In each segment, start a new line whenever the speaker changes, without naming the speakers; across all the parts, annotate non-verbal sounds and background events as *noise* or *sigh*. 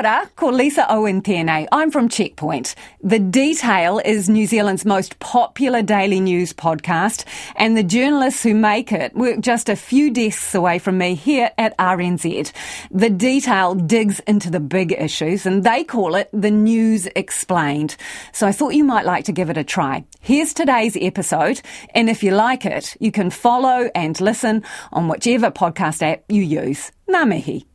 Ora, ko Lisa Owen tēnei. I'm from Checkpoint. The Detail is New Zealand's most popular daily news podcast, and the journalists who make it work just a few desks away from me here at RNZ. The Detail digs into the big issues, and they call it the News Explained. So I thought you might like to give it a try. Here's today's episode, and if you like it, you can follow and listen on whichever podcast app you use. Ngā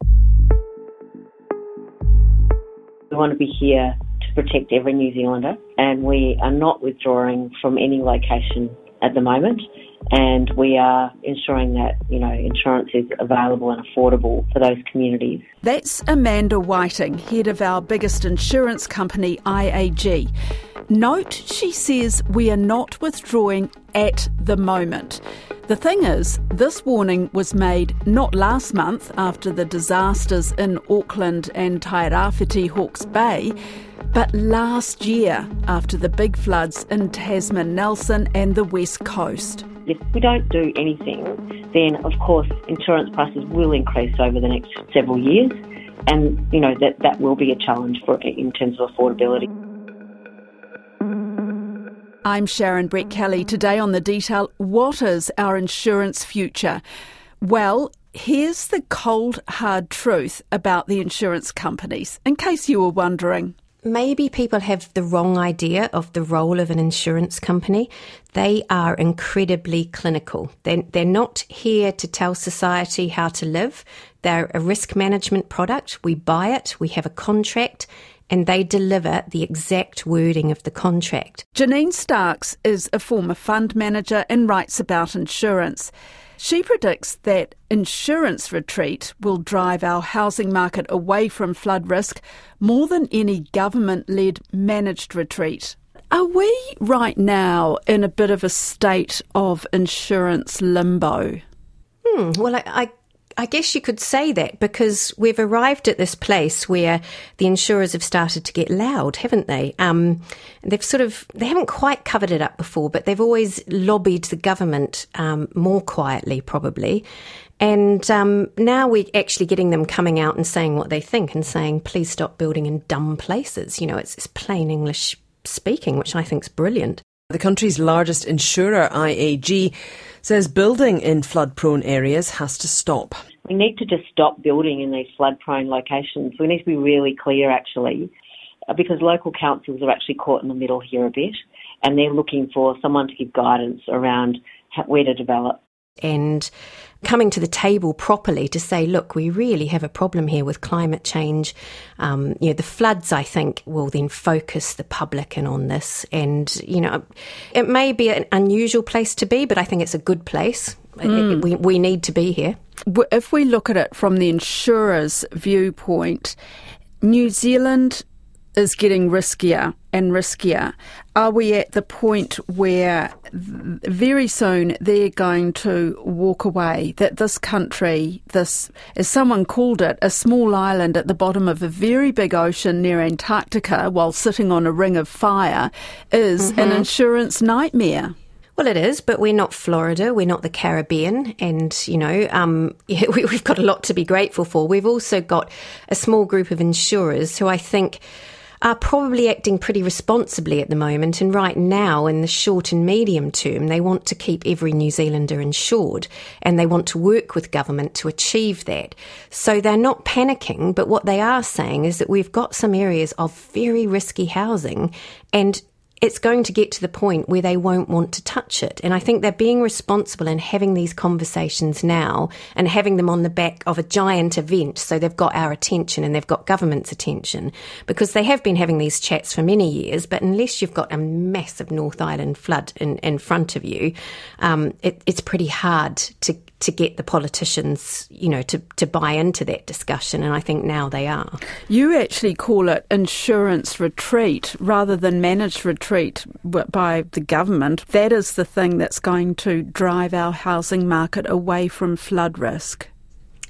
We want to be here to protect every New Zealander, and we are not withdrawing from any location at the moment. And we are ensuring that, you know, insurance is available and affordable for those communities.
That's Amanda Whiting, head of our biggest insurance company, IAG. Note, she says we are not withdrawing at the moment. The thing is, this warning was made not last month after the disasters in Auckland and Tairawhiti Hawke's Bay, but last year after the big floods in Tasman Nelson and the west coast.
If we don't do anything, then of course insurance prices will increase over the next several years, and you know that that will be a challenge for in terms of affordability.
I'm Sharon Brettkelly. Today on The Detail, what is our insurance future? Well, here's the cold, hard truth about the insurance companies, in case you were wondering.
Maybe people have the wrong idea of the role of an insurance company. They are incredibly clinical. They're, they're not here to tell society how to live. They're a risk management product. We buy it, we have a contract, and they deliver the exact wording of the contract.
Janine Starks is a former fund manager and writes about insurance. She predicts that insurance retreat will drive our housing market away from flood risk more than any government led managed retreat. Are we right now in a bit of a state of insurance limbo?
Hmm, well, I, I I guess you could say that because we've arrived at this place where the insurers have started to get loud, haven't they? Um, they've sort of, they haven't quite covered it up before, but they've always lobbied the government um, more quietly, probably. And um, now we're actually getting them coming out and saying what they think and saying, please stop building in dumb places. You know, it's, it's plain English speaking, which I think is brilliant.
The country's largest insurer, IAG, says building in flood prone areas has to stop.
We need to just stop building in these flood prone locations. We need to be really clear actually, uh, because local councils are actually caught in the middle here a bit and they're looking for someone to give guidance around where to develop
and coming to the table properly to say, look, we really have a problem here with climate change. Um, you know, the floods, I think, will then focus the public in on this. And, you know, it may be an unusual place to be, but I think it's a good place. Mm. We, we need to be here.
If we look at it from the insurer's viewpoint, New Zealand is getting riskier and riskier. Are we at the point where very soon they're going to walk away? That this country, this, as someone called it, a small island at the bottom of a very big ocean near Antarctica while sitting on a ring of fire, is mm-hmm. an insurance nightmare?
Well, it is, but we're not Florida, we're not the Caribbean, and you know, um, *laughs* yeah, we, have got a lot to be grateful for. We've also got a small group of insurers who I think are probably acting pretty responsibly at the moment. And right now, in the short and medium term, they want to keep every New Zealander insured and they want to work with government to achieve that. So they're not panicking, but what they are saying is that we've got some areas of very risky housing and it's going to get to the point where they won't want to touch it. And I think they're being responsible and having these conversations now and having them on the back of a giant event. So they've got our attention and they've got government's attention because they have been having these chats for many years. But unless you've got a massive North Island flood in, in front of you, um, it, it's pretty hard to to get the politicians, you know, to, to buy into that discussion. And I think now they are.
You actually call it insurance retreat rather than managed retreat by the government. That is the thing that's going to drive our housing market away from flood risk.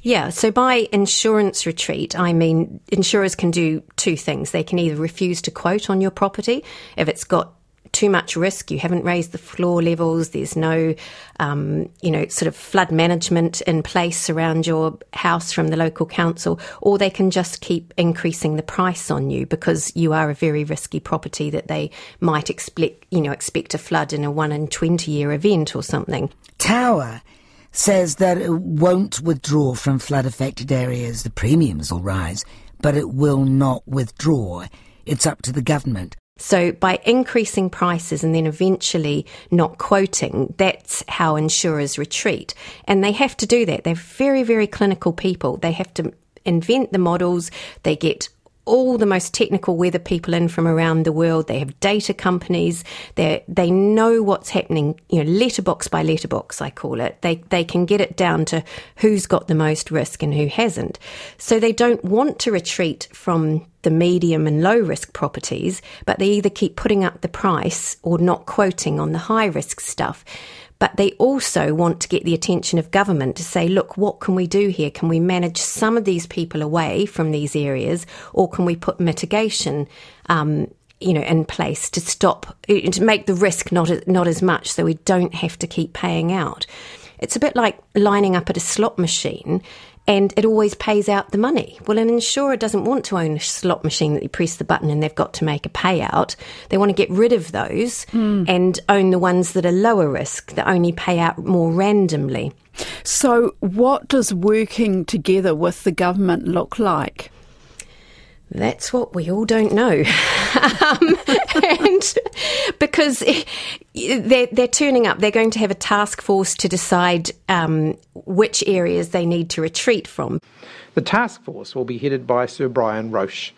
Yeah, so by insurance retreat, I mean insurers can do two things. They can either refuse to quote on your property if it's got too much risk. You haven't raised the floor levels. There's no, um, you know, sort of flood management in place around your house from the local council, or they can just keep increasing the price on you because you are a very risky property that they might expect, you know, expect a flood in a one in 20 year event or something.
Tower says that it won't withdraw from flood affected areas. The premiums will rise, but it will not withdraw. It's up to the government.
So by increasing prices and then eventually not quoting, that's how insurers retreat. And they have to do that. They're very, very clinical people. They have to invent the models. They get all the most technical weather people in from around the world. They have data companies. They they know what's happening. You know, letterbox by letterbox, I call it. They they can get it down to who's got the most risk and who hasn't. So they don't want to retreat from the medium and low risk properties, but they either keep putting up the price or not quoting on the high risk stuff but they also want to get the attention of government to say, look, what can we do here? Can we manage some of these people away from these areas, or can we put mitigation? Um, you know, in place to stop to make the risk not not as much, so we don't have to keep paying out. It's a bit like lining up at a slot machine and it always pays out the money. Well, an insurer doesn't want to own a slot machine that you press the button and they've got to make a payout. They want to get rid of those mm. and own the ones that are lower risk, that only pay out more randomly.
So, what does working together with the government look like?
That's what we all don't know. *laughs* um, and because they're, they're turning up, they're going to have a task force to decide um, which areas they need to retreat from.
The task force will be headed by Sir Brian Roche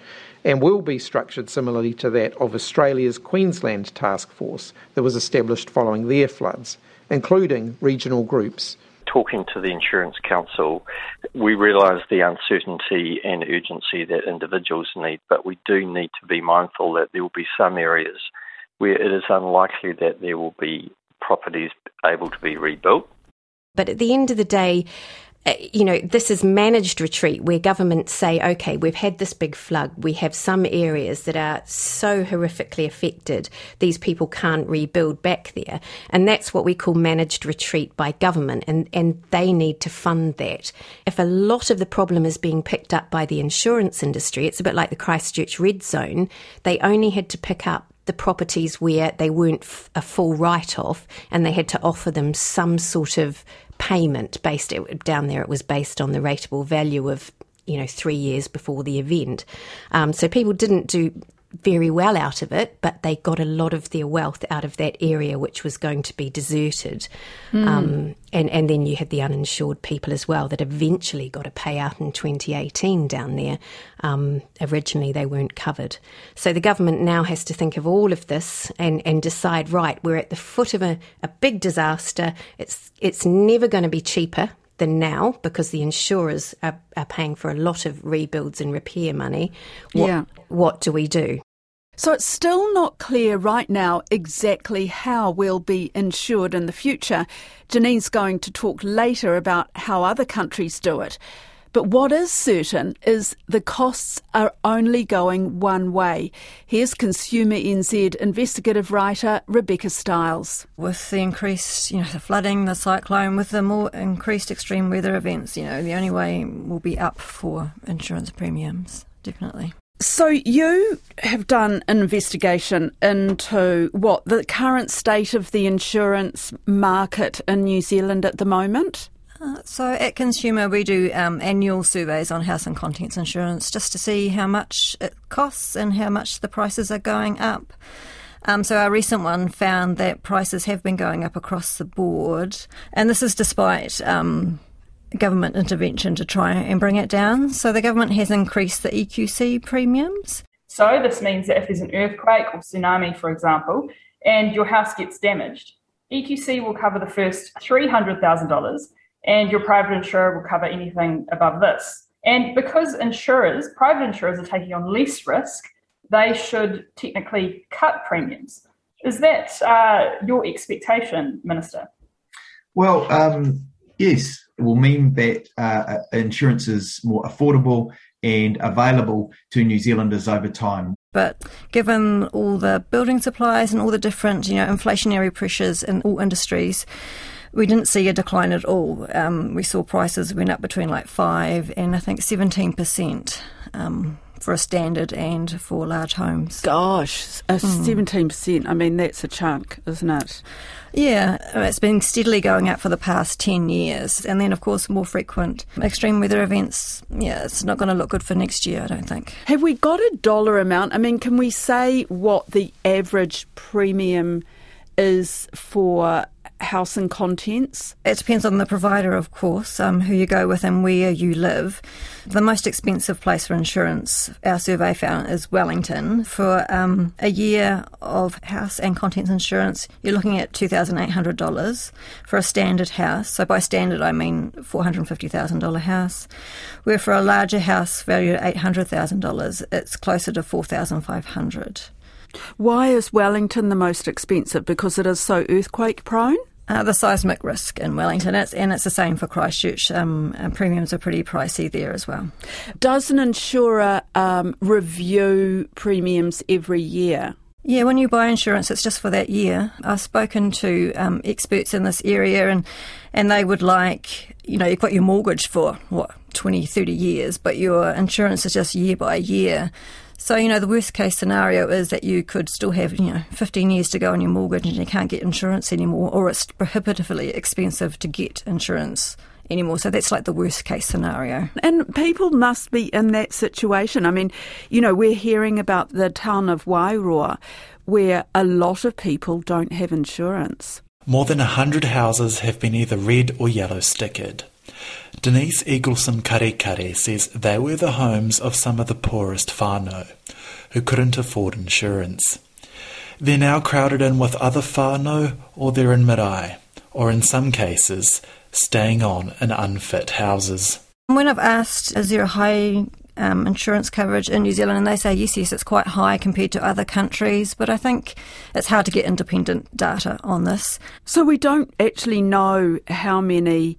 and will be structured similarly to that of Australia's Queensland Task Force that was established following their floods, including regional groups
talking to the Insurance Council, we realise the uncertainty and urgency that individuals need, but we do need to be mindful that there will be some areas where it is unlikely that there will be properties able to be rebuilt.
But at the end of the day, Uh, you know, this is managed retreat where governments say, okay, we've had this big flood. We have some areas that are so horrifically affected, these people can't rebuild back there. And that's what we call managed retreat by government. And, and they need to fund that. If a lot of the problem is being picked up by the insurance industry, it's a bit like the Christchurch Red Zone. They only had to pick up the properties where they weren't f- a full write off and they had to offer them some sort of payment based down there. It was based on the rateable value of you know three years before the event. Um, so people didn't do very well out of it, but they got a lot of their wealth out of that area, which was going to be deserted. Mm. Um, and, and then you had the uninsured people as well that eventually got a payout in 2018 down there. Um, originally, they weren't covered. So the government now has to think of all of this and, and decide right, we're at the foot of a, a big disaster. It's, it's never going to be cheaper than now because the insurers are, are paying for a lot of rebuilds and repair money. What, yeah. what do we do?
So it's still not clear right now exactly how we'll be insured in the future. Janine's going to talk later about how other countries do it. But what is certain is the costs are only going one way. Here's Consumer NZ investigative writer Rebecca Stiles.
With the increased, you know, the flooding, the cyclone, with the more increased extreme weather events, you know, the only way will be up for insurance premiums, definitely.
So you have done an investigation into what the current state of the insurance market in New Zealand at the moment?
Uh, so at Consumer, we do um, annual surveys on house and contents insurance just to see how much it costs and how much the prices are going up. Um, so our recent one found that prices have been going up across the board, and this is despite um, government intervention to try and bring it down. So the government has increased the EQC premiums.
So this means that if there's an earthquake or tsunami, for example, and your house gets damaged, EQC will cover the first $300,000 and your private insurer will cover anything above this. And because insurers, private insurers, are taking on less risk, they should technically cut premiums. Is that uh, your expectation, Minister?
Well, um, yes, it will mean that uh, insurance is more affordable and available to New Zealanders over time.
But given all the building supplies and all the different, you know, inflationary pressures in all industries, we didn't see a decline at all. Um, we saw prices went up between like five and I think seventeen percent. Um, for a standard and for large homes.
Gosh, a hmm. seventeen percent. I mean, that's a chunk, isn't it?
Yeah, it's been steadily going up for the past 10 years. And then, of course, more frequent extreme weather events. Yeah, it's not going to look good for next year, I don't think.
Have we got a dollar amount? I mean, can we say what the average premium is for house and contents?
It depends on the provider, of course, um, who you go with and where you live. The most expensive place for insurance, our survey found, is Wellington. For um, a year of house and contents insurance, you're looking at $2,800 for a standard house. So by standard, I mean $450,000 house. Where for a larger house valued at $800,000, it's closer to 4500 dollars
why is Wellington the most expensive? Because it is so earthquake prone?
Uh, the seismic risk in Wellington, it's, and it's the same for Christchurch. Um, premiums are pretty pricey there as well.
Does an insurer um, review premiums every year?
Yeah, when you buy insurance, it's just for that year. I've spoken to um, experts in this area, and and they would like, you know, you've got your mortgage for what 20, 30 years, but your insurance is just year by year. So, you know, the worst case scenario is that you could still have, you know, 15 years to go on your mortgage and you can't get insurance anymore, or it's prohibitively expensive to get insurance anymore. So that's like the worst case scenario.
And people must be in that situation. I mean, you know, we're hearing about the town of Wairoa where a lot of people don't have insurance.
More than 100 houses have been either red or yellow stickered. Denise Eaglesome-Karekare says they were the homes of some of the poorest whānau, who couldn't afford insurance. They're now crowded in with other whānau or they're in marae, or in some cases, staying on in unfit houses.
When I've asked, is there a high um, insurance coverage in New Zealand, and they say yes, yes, it's quite high compared to other countries. But I think it's hard to get independent data on this.
So we don't actually know how many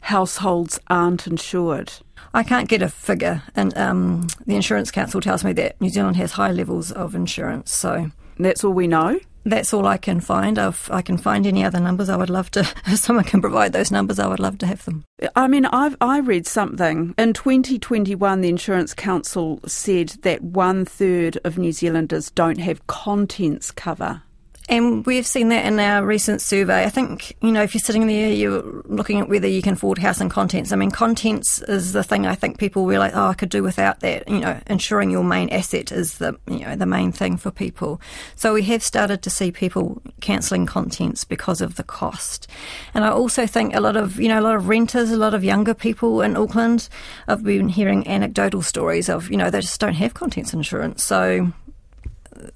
households aren't insured?
I can't get a figure, and um, the Insurance Council tells me that New Zealand has high levels of insurance. So
that's all we know.
That's all I can find. If I can find any other numbers, I would love to. *laughs* If someone can provide those numbers, I would love to have them.
I mean, I've I read something in 2021. The Insurance Council said that one third of New Zealanders don't have contents cover.
And we've seen that in our recent survey. I think, you know, if you're sitting there, you're looking at whether you can afford house and contents. I mean, contents is the thing I think people realise, oh, I could do without that. You know, ensuring your main asset is the, you know, the main thing for people. So we have started to see people cancelling contents because of the cost. And I also think a lot of, you know, a lot of renters, a lot of younger people in Auckland, I've been hearing anecdotal stories of, you know, they just don't have contents insurance. So,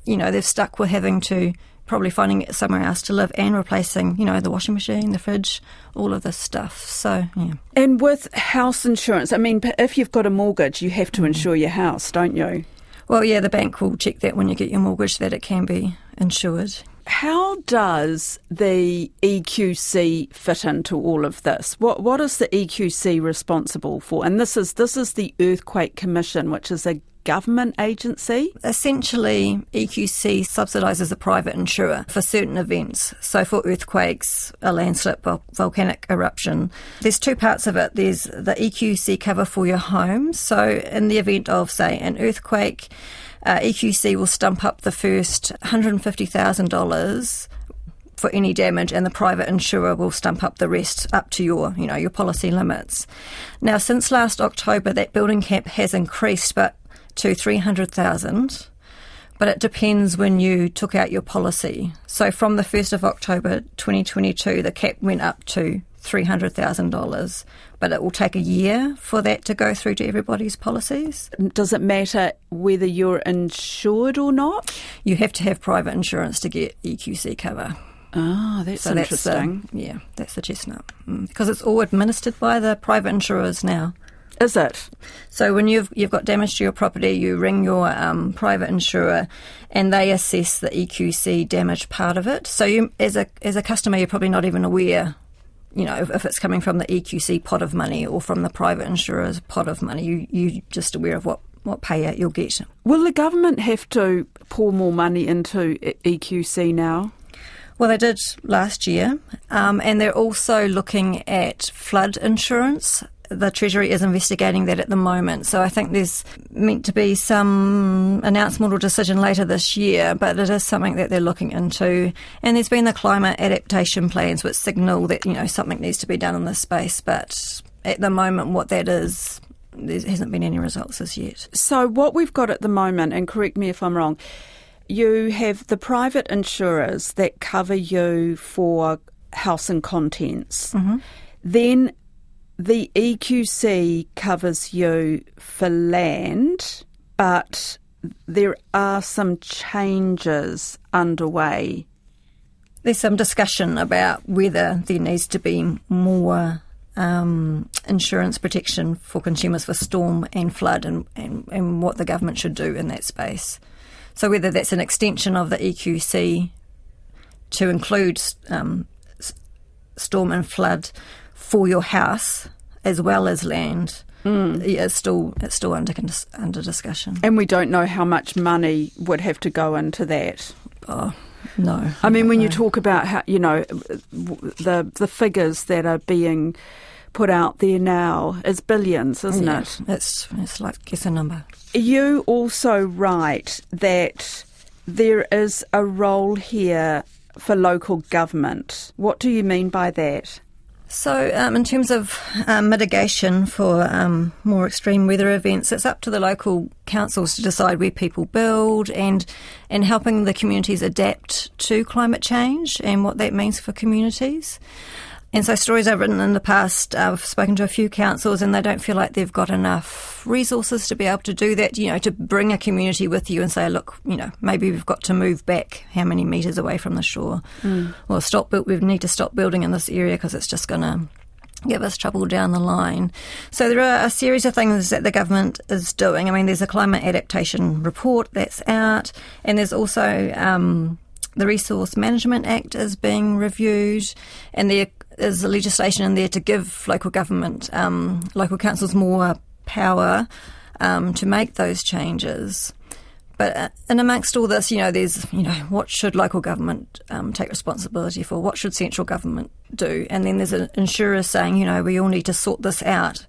you know, they're stuck with having to probably finding somewhere else to live and replacing, you know, the washing machine, the fridge, all of this stuff. So, yeah.
And with house insurance, I mean, if you've got a mortgage, you have to mm. insure your house, don't you?
Well, yeah, the bank will check that when you get your mortgage that it can be insured.
How does the EQC fit into all of this? What what is the EQC responsible for? And this is this is the Earthquake Commission, which is a government agency?
Essentially, EQC subsidises a private insurer for certain events. So, for earthquakes, a landslip, a volcanic eruption, there's two parts of it. There's the EQC cover for your home. So, in the event of, say, an earthquake, uh, EQC will stump up the first $150,000 for any damage and the private insurer will stump up the rest up to your you know your policy limits now since last october that building cap has increased but to 300,000 but it depends when you took out your policy. So from the 1st of October 2022, the cap went up to $300,000, but it will take a year for that to go through to everybody's policies.
Does it matter whether you're insured or not?
You have to have private insurance to get EQC cover.
Ah, that's so interesting.
That's the, yeah, that's the chestnut. Mm, because it's all administered by the private insurers now.
Is it?
So when you've you've got damage to your property, you ring your um, private insurer, and they assess the EQC damage part of it. So you, as a as a customer, you're probably not even aware you know, if, if, it's coming from the EQC pot of money or from the private insurer's pot of money, you, you're just aware of what, what payout you'll get.
Will the government have to pour more money into EQC now?
Well, they did last year, um, and they're also looking at flood insurance the Treasury is investigating that at the moment. So I think there's meant to be some announcement or decision later this year, but it is something that they're looking into. And there's been the climate adaptation plans which signal that, you know, something needs to be done in this space. But at the moment, what that is, there hasn't been any results as yet.
So what we've got at the moment, and correct me if I'm wrong, you have the private insurers that cover you for house and contents. Mm-hmm. Then the EQC covers you for land, but there are some changes underway.
There's some discussion about whether there needs to be more um, insurance protection for consumers for storm and flood and, and, and what the government should do in that space. So, whether that's an extension of the EQC to include um, storm and flood for your house as well as land. Mm. Yeah, it's still it's still under under discussion,
and we don't know how much money would have to go into that.
Oh, no.
I mean, when know. you talk about how you know the the figures that are being put out there now is billions, isn't
yeah,
it?
It's it's like guess a number.
You also write that there is a role here for local government. What do you mean by that?
So, um, in terms of um, mitigation for um, more extreme weather events, it's up to the local councils to decide where people build and and helping the communities adapt to climate change and what that means for communities. And so, stories I've written in the past, uh, I've spoken to a few councils, and they don't feel like they've got enough resources to be able to do that. You know, to bring a community with you and say, look, you know, maybe we've got to move back how many metres away from the shore, mm. or stop. We need to stop building in this area because it's just going to give us trouble down the line. So there are a series of things that the government is doing. I mean, there's a climate adaptation report that's out, and there's also um, the Resource Management Act is being reviewed, and there is legislation in there to give local government, um, local councils more power um, to make those changes. But uh, and amongst all this, you know, there's you know what should local government um, take responsibility for? What should central government do? And then there's an insurer saying, you know, we all need to sort this out.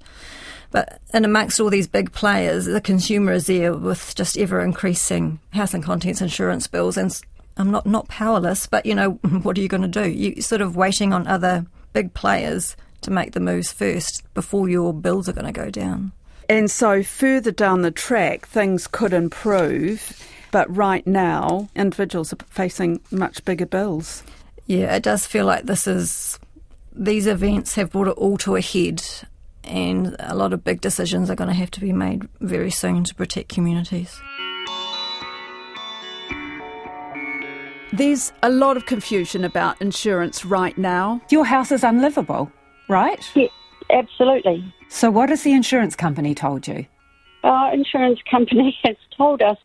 But and amongst all these big players, the consumer is there with just ever increasing house and contents insurance bills, and I'm not not powerless, but you know, *laughs* what are you going to do? You sort of waiting on other big players to make the moves first before your bills are going to go down.
And so further down the track, things could improve, but right now, individuals are facing much bigger bills.
Yeah, it does feel like this is these events have brought it all to a head, and a lot of big decisions are going to have to be made very soon to protect communities.
There's a lot of confusion about insurance right now.
Your house is unlivable, right?
Yeah, absolutely.
So, what has the insurance company told you?
Our insurance company *laughs* has told us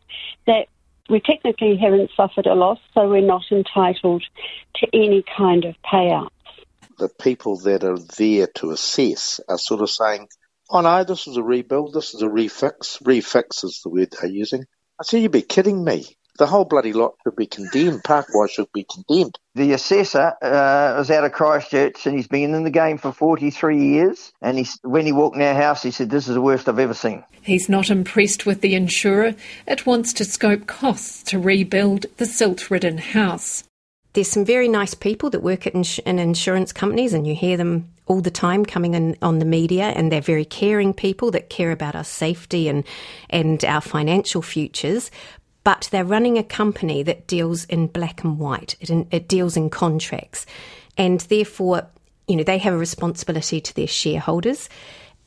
that we technically haven't suffered a loss, so we're not entitled to any kind of payouts.
The people that are there to assess are sort of saying, oh no, this is a rebuild, this is a refix. Refix is the word they're using. I said, you'd be kidding me the whole bloody lot should be condemned. Parkwise should be condemned.
The assessor uh, was out of Christchurch and he's been in the game for 43 years. And he, when he walked in our house, he said, This is the worst I've ever seen.
He's not impressed with the insurer. It wants to scope costs to rebuild the silt ridden house.
There's some very nice people that work at ins- in insurance companies, and you hear them all the time coming in on the media, and they're very caring people that care about our safety and and our financial futures but they're running a company that deals in black and white. It, it deals in contracts, and therefore, you know, they have a responsibility to their shareholders.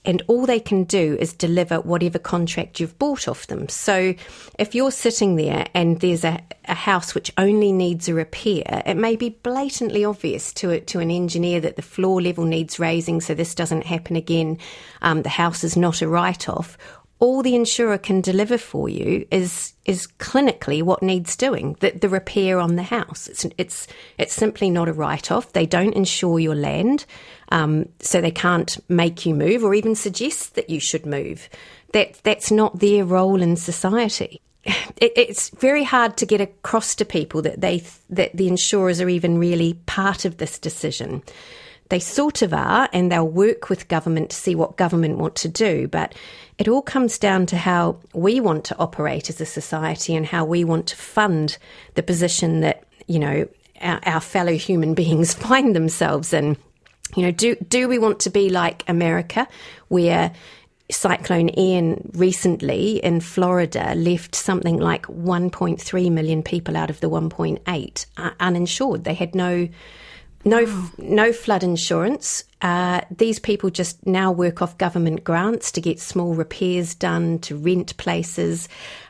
And all they can do is deliver whatever contract you've bought off them. So, if you're sitting there and there's a, a house which only needs a repair, it may be blatantly obvious to a, to an engineer that the floor level needs raising, so this doesn't happen again. Um, the house is not a write off, all the insurer can deliver for you is is clinically what needs doing. The, the repair on the house. It's it's it's simply not a write off. They don't insure your land, um, so they can't make you move or even suggest that you should move. That that's not their role in society. It, it's very hard to get across to people that they that the insurers are even really part of this decision. They sort of are, and they'll work with government to see what government want to do. But it all comes down to how we want to operate as a society and how we want to fund the position that you know our, our fellow human *laughs* beings find themselves in. You know, do do we want to be like America, where Cyclone Ian recently in Florida left something like 1.3 million people out of the 1.8 uh, uninsured. They had no no, wow. no flood insurance. Uh, these people just now work off government grants to get small repairs done, to rent places.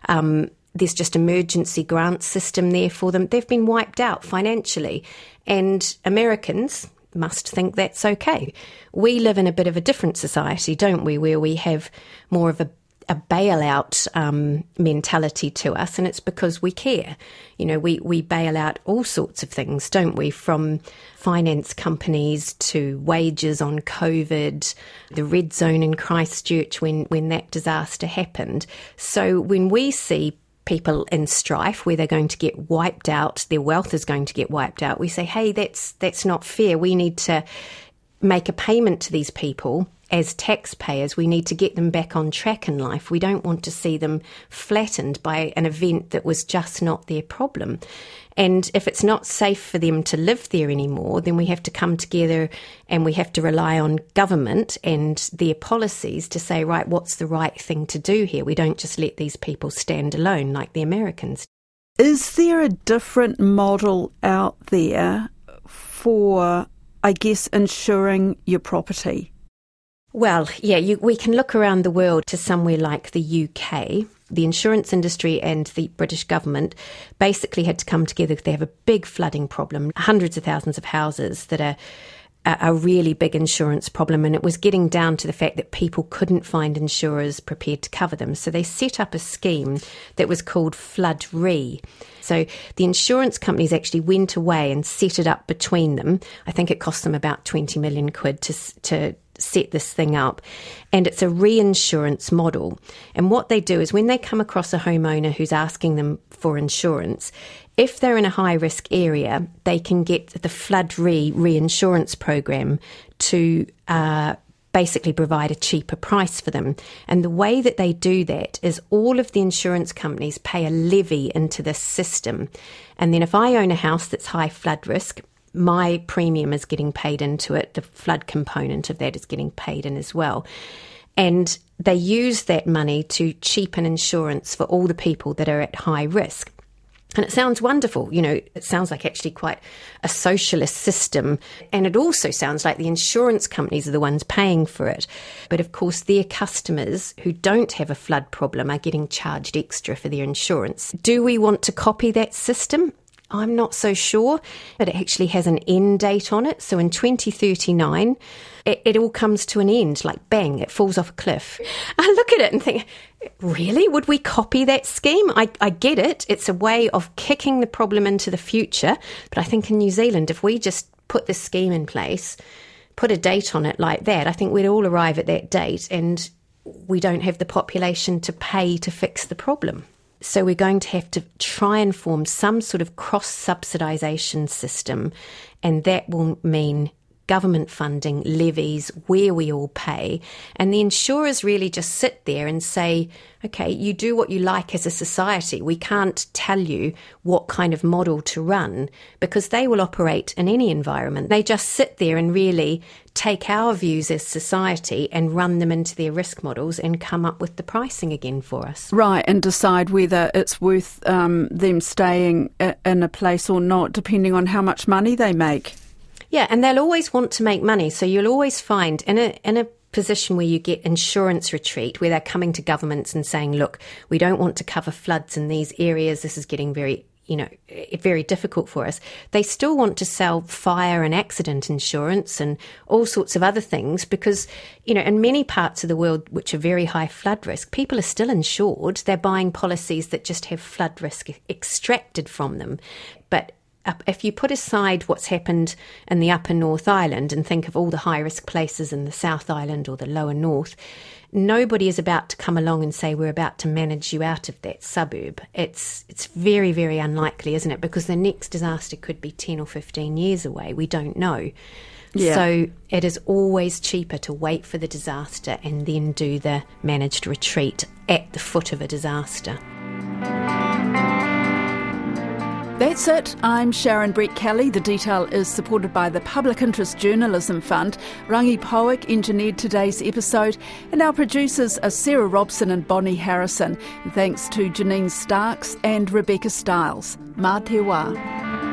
Um, there's just emergency grant system there for them. They've been wiped out financially, and Americans must think that's okay. We live in a bit of a different society, don't we, where we have more of a a bailout um, mentality to us, and it's because we care. You know, we, we bail out all sorts of things, don't we? From finance companies to wages on COVID, the red zone in Christchurch when, when that disaster happened. So when we see people in strife where they're going to get wiped out, their wealth is going to get wiped out, we say, hey, that's that's not fair. We need to make a payment to these people as taxpayers, we need to get them back on track in life. We don't want to see them flattened by an event that was just not their problem. And if it's not safe for them to live there anymore, then we have to come together and we have to rely on government and their policies to say, right, what's the right thing to do here? We don't just let these people stand alone like the Americans.
Is there a different model out there for, I guess, insuring your property?
Well, yeah, you, we can look around the world to somewhere like the UK. The insurance industry and the British government basically had to come together. They have a big flooding problem, hundreds of thousands of houses that are a really big insurance problem, and it was getting down to the fact that people couldn't find insurers prepared to cover them. So they set up a scheme that was called Flood Re. So the insurance companies actually went away and set it up between them. I think it cost them about 20 million quid to, to set this thing up. And it's a reinsurance model. And what they do is when they come across a homeowner who's asking them for insurance, if they're in a high risk area, they can get the Flood Re reinsurance program to uh, basically provide a cheaper price for them. And the way that they do that is all of the insurance companies pay a levy into this system. And then if I own a house that's high flood risk, my premium is getting paid into it. The flood component of that is getting paid in as well. And they use that money to cheapen insurance for all the people that are at high risk. And it sounds wonderful. You know, it sounds like actually quite a socialist system. And it also sounds like the insurance companies are the ones paying for it. But of course, their customers who don't have a flood problem are getting charged extra for their insurance. Do we want to copy that system? I'm not so sure, but it actually has an end date on it. So in 2039, it, it, all comes to an end, like bang, it falls off a cliff. *laughs* I look at it and think, really? Would we copy that scheme? I, I get it. It's a way of kicking the problem into the future. But I think in New Zealand, if we just put this scheme in place, put a date on it like that, I think we'd all arrive at that date and we don't have the population to pay to fix the problem. So we're going to have to try and form some sort of cross subsidisation system, and that will mean government funding, levies, where we all pay. And the insurers really just sit there and say, okay, you do what you like as a society. We can't tell you what kind of model to run because they will operate in any environment. They just sit there and really take our views as society and run them into their risk models and come up with the pricing again for us.
Right, and decide whether it's worth um, them staying in a place or not, depending on how much money they make.
Yeah, and they'll always want to make money. So you'll always find in a in a position where you get insurance retreat, where they're coming to governments and saying, look, we don't want to cover floods in these areas. This is getting very you know, eh, very difficult for us. They still want to sell fire and accident insurance and all sorts of other things because, you know, in many parts of the world which are very high flood risk, people are still insured. They're buying policies that just have flood risk extracted from them. But if you put aside what's happened in the upper North Island and think of all the high risk places in the South Island or the lower North, nobody is about to come along and say we're about to manage you out of that suburb. It's it's very very unlikely, isn't it? Because the next disaster could be 10 or 15 years away. We don't know. Yeah. So it is always cheaper to wait for the disaster and then do the managed retreat at the foot of a disaster.
That's it. I'm Sharon Brettkelly. The detail is supported by the Public Interest Journalism Fund. Rangi Powick engineered today's episode, and our producers are Sarah Robson and Bonnie Harrison. thanks to Janine Starks and Rebecca Stiles. Mā te wā.